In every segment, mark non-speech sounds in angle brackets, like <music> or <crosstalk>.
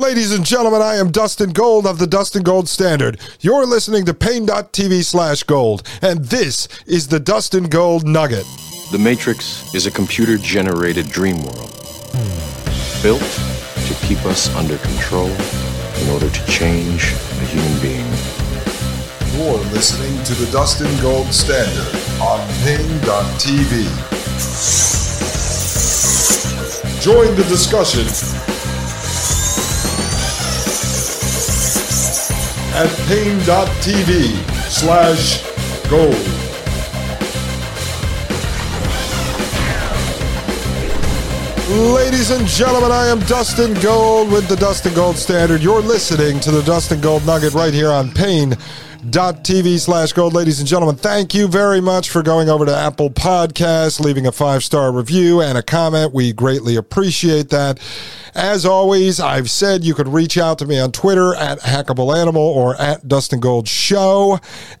Ladies and gentlemen, I am Dustin Gold of the Dustin Gold Standard. You're listening to Paine.tv slash gold, and this is the Dustin Gold Nugget. The Matrix is a computer generated dream world built to keep us under control in order to change a human being. You're listening to the Dustin Gold Standard on Paine.tv. Join the discussion at Paine.tv slash gold. Ladies and gentlemen, I am Dustin Gold with the Dustin Gold Standard. You're listening to the Dustin Gold Nugget right here on Paine.tv slash gold. Ladies and gentlemen, thank you very much for going over to Apple Podcasts, leaving a five star review and a comment. We greatly appreciate that. As always, I've said you could reach out to me on Twitter at Hackable Animal or at Dustin Gold Show.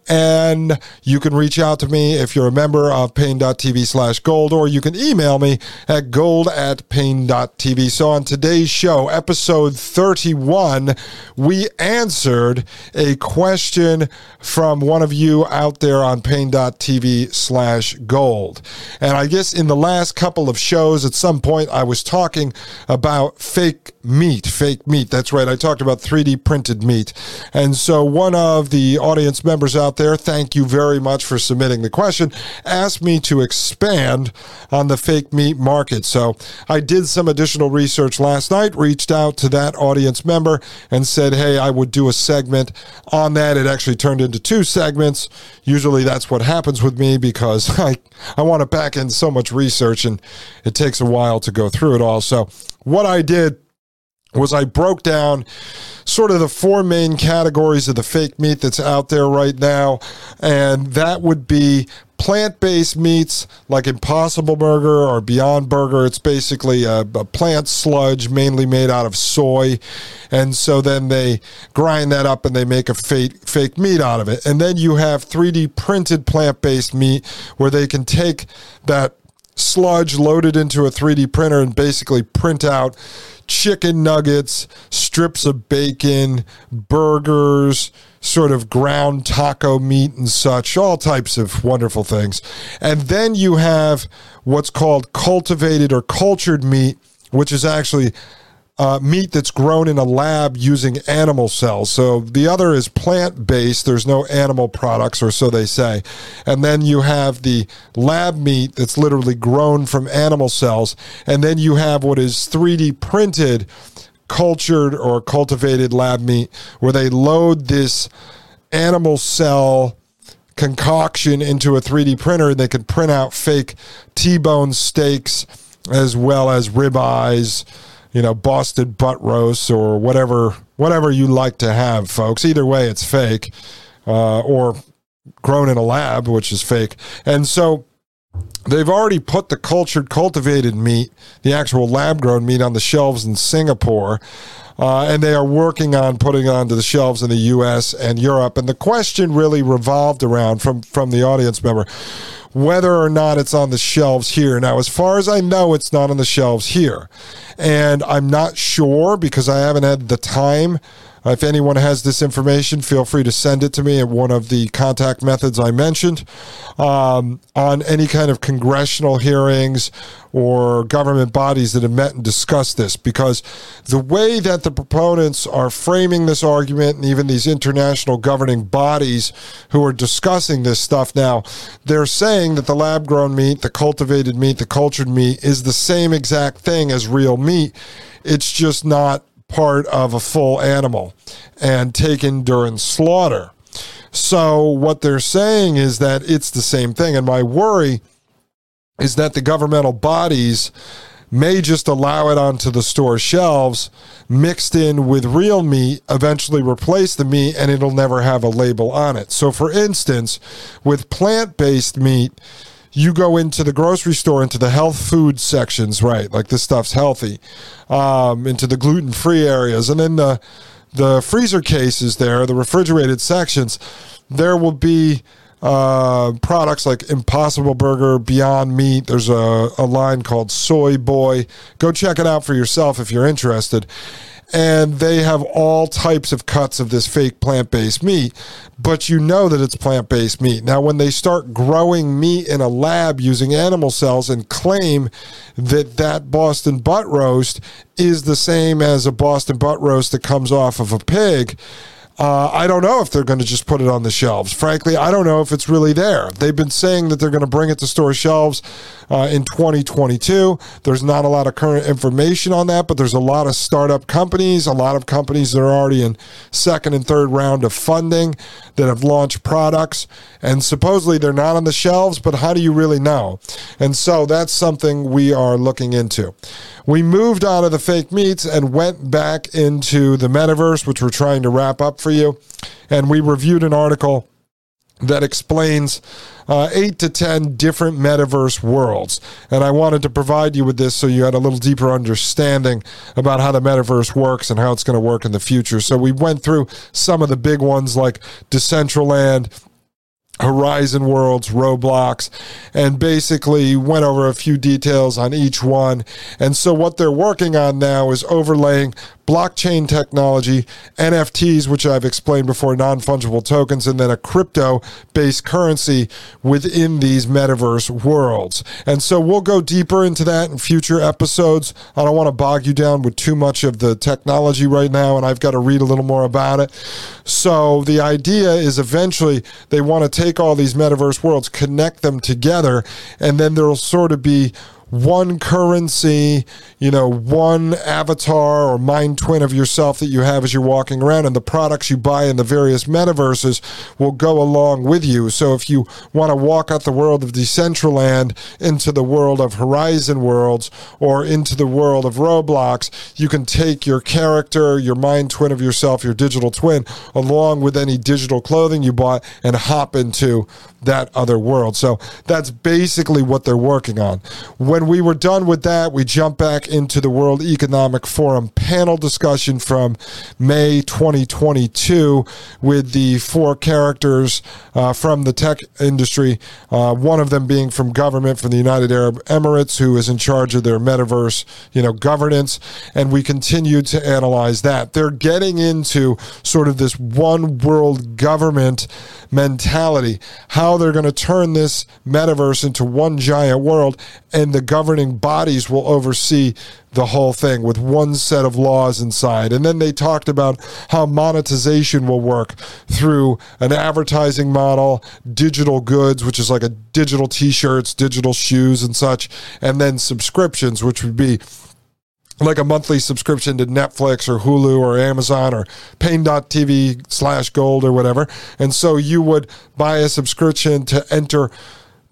And you can reach out to me if you're a member of Paine.tv slash gold, or you can email me at gold at Paine.tv. So on today's show, episode 31, we answered a question from one of you out there on Paine.tv slash gold. And I guess in the last couple of shows, at some point, I was talking about fake meat. Fake meat. That's right. I talked about 3D printed meat. And so one of the audience members out there, thank you very much for submitting the question, asked me to expand on the fake meat market. So I did some additional research last night, reached out to that audience member and said, hey, I would do a segment on that. It actually turned into two segments. Usually that's what happens with me because <laughs> I, I want to back in so much research and it takes a while to go through it all. So what I did was I broke down sort of the four main categories of the fake meat that's out there right now. And that would be plant based meats like Impossible Burger or Beyond Burger. It's basically a, a, plant sludge mainly made out of soy. And so then they grind that up and they make a fake, fake meat out of it. And then you have 3D printed plant based meat where they can take that sludge loaded into a 3D printer and basically print out chicken nuggets, strips of bacon, burgers, sort of ground taco meat and such, all types of wonderful things. And then you have what's called cultivated or cultured meat, which is actually uh, meat that's grown in a lab using animal cells. So the other is plant based. There's no animal products, or so they say. And then you have the lab meat that's literally grown from animal cells. And then you have what is 3D printed, cultured, or cultivated lab meat, where they load this animal cell concoction into a 3D printer and they can print out fake T bone steaks as well as ribeyes you know, Boston butt roasts or whatever whatever you like to have, folks. Either way, it's fake uh, or grown in a lab, which is fake. And so they've already put the cultured, cultivated meat, the actual lab grown meat, on the shelves in Singapore. Uh, and they are working on putting onto the shelves in the U.S. and Europe. And the question really revolved around from from the audience member whether or not it's on the shelves here. Now, as far as I know, it's not on the shelves here. And I'm not sure because I haven't had the time if anyone has this information, feel free to send it to me at one of the contact methods I mentioned um, on any kind of congressional hearings or government bodies that have met and discussed this. Because the way that the proponents are framing this argument, and even these international governing bodies who are discussing this stuff now, they're saying that the lab grown meat, the cultivated meat, the cultured meat is the same exact thing as real meat. It's just not part of a full animal and taken during slaughter. So, what they're saying is that it's the same thing. And my worry is that the governmental bodies may just allow it onto the store shelves mixed in with real meat, eventually replace the meat, and it'll never have a label on it. So, for instance, with plant based meat, you go into the grocery store into the health food sections, right? Like this stuff's healthy, um, into the gluten free areas, and then the the freezer cases there, the refrigerated sections, there will be uh, products like Impossible Burger, Beyond Meat. There's a, a line called Soy Boy. Go check it out for yourself if you're interested. And they have all types of cuts of this fake plant based meat, but you know that it's plant based meat. Now, when they start growing meat in a lab using animal cells and claim that that Boston butt roast is the same as a Boston butt roast that comes off of a pig, uh, I don't know if they're going to just put it on the shelves. Frankly, I don't know if it's really there. They've been saying that they're going to bring it to store shelves uh, in 2022. There's not a lot of current information on that, but there's a lot of startup companies, a lot of companies that are already in second and third round of funding that have launched products. And supposedly they're not on the shelves, but how do you really know? And so that's something we are looking into. We moved out of the fake meats and went back into the metaverse, which we're trying to wrap up for you. And we reviewed an article that explains uh, eight to 10 different metaverse worlds. And I wanted to provide you with this so you had a little deeper understanding about how the metaverse works and how it's going to work in the future. So we went through some of the big ones like Decentraland, Horizon Worlds, Roblox, and basically went over a few details on each one. And so, what they're working on now is overlaying blockchain technology, NFTs, which I've explained before, non fungible tokens, and then a crypto based currency within these metaverse worlds. And so we'll go deeper into that in future episodes. I don't want to bog you down with too much of the technology right now, and I've got to read a little more about it. So the idea is eventually they want to take all these metaverse worlds, connect them together, and then there'll sort of be one currency, you know, one avatar or mind twin of yourself that you have as you're walking around, and the products you buy in the various metaverses will go along with you. So if you want to walk out the world of Decentraland into the world of Horizon Worlds or into the world of Roblox, you can take your character, your mind twin of yourself, your digital twin, along with any digital clothing you bought and hop into that other world. So that's basically what they're working on. When we were done with that, we jumped back into the World Economic Forum panel discussion from May 2022 with the four characters uh, from the tech industry, uh, one of them being from government from the United Arab Emirates, who is in charge of their metaverse, you know, governance. And we continued to analyze that. They're getting into sort of this one world government mentality, how they're going to turn this metaverse into one giant world, and the governing bodies will oversee the whole thing with one set of laws inside. And then they talked about how monetization will work through an advertising model, digital goods, which is like a digital t shirts, digital shoes, and such, and then subscriptions, which would be like a monthly subscription to Netflix or Hulu or Amazon or Paine.tv slash gold or whatever. And so you would buy a subscription to enter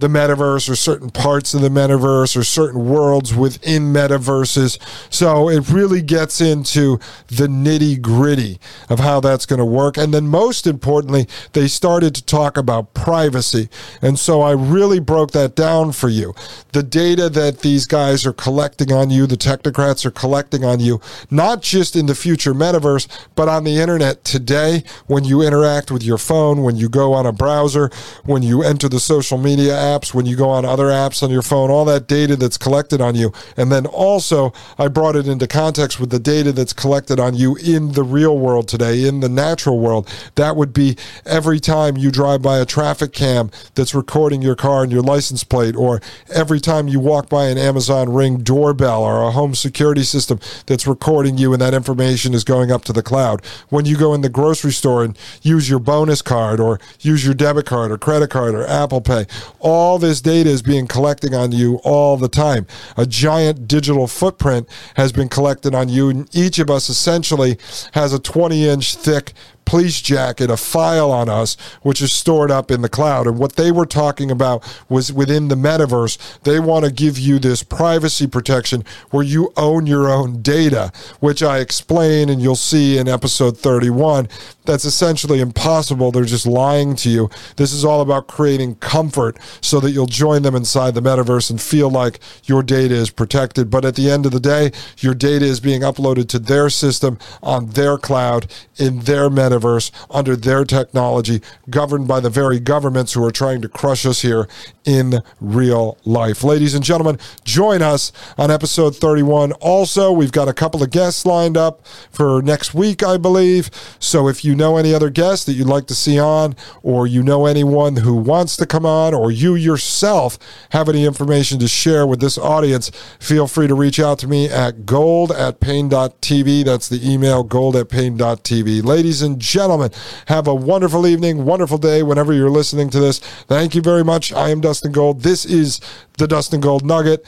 the metaverse or certain parts of the metaverse or certain worlds within metaverses. So it really gets into the nitty gritty of how that's going to work. And then, most importantly, they started to talk about privacy. And so I really broke that down for you. The data that these guys are collecting on you, the technocrats are collecting on you, not just in the future metaverse, but on the internet today when you interact with your phone, when you go on a browser, when you enter the social media apps, when you go on other apps on your phone, all that data that's collected on you. And then also, I brought it into context with the data that's collected on you in the real world today, in the natural world. That would be every time you drive by a traffic cam that's recording your car and your license plate, or every time you walk by an Amazon Ring doorbell or a home security system that's recording you and that information is going up to the cloud. When you go in the grocery store and use your bonus card or use your debit card or credit card or Apple Pay, all all this data is being collected on you all the time. A giant digital footprint has been collected on you, and each of us essentially has a 20 inch thick police jacket, a file on us, which is stored up in the cloud. And what they were talking about was within the metaverse, they want to give you this privacy protection where you own your own data, which I explain and you'll see in episode 31. That's essentially impossible. They're just lying to you. This is all about creating comfort so that you'll join them inside the metaverse and feel like your data is protected. But at the end of the day, your data is being uploaded to their system on their cloud in their metaverse universe under their technology, governed by the very governments who are trying to crush us here in real life. Ladies and gentlemen, join us on episode 31. Also, we've got a couple of guests lined up for next week, I believe. So if you know any other guests that you'd like to see on, or you know anyone who wants to come on, or you yourself have any information to share with this audience, feel free to reach out to me at gold at Paine.tv. That's the email gold at Paine.tv. Ladies and gentlemen, have a wonderful evening, wonderful day whenever you're listening to this. Thank you very much. I am Dustin Gold. This is the Dustin Gold Nugget.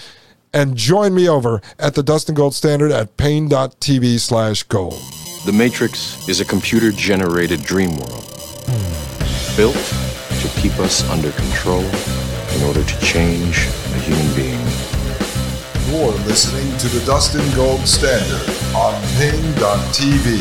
And join me over at the Dustin Gold Standard at Paine.tv slash gold. The Matrix is a computer generated dream world built to keep us under control in order to change a human being. You're listening to the Dustin Gold Standard on Paine.tv.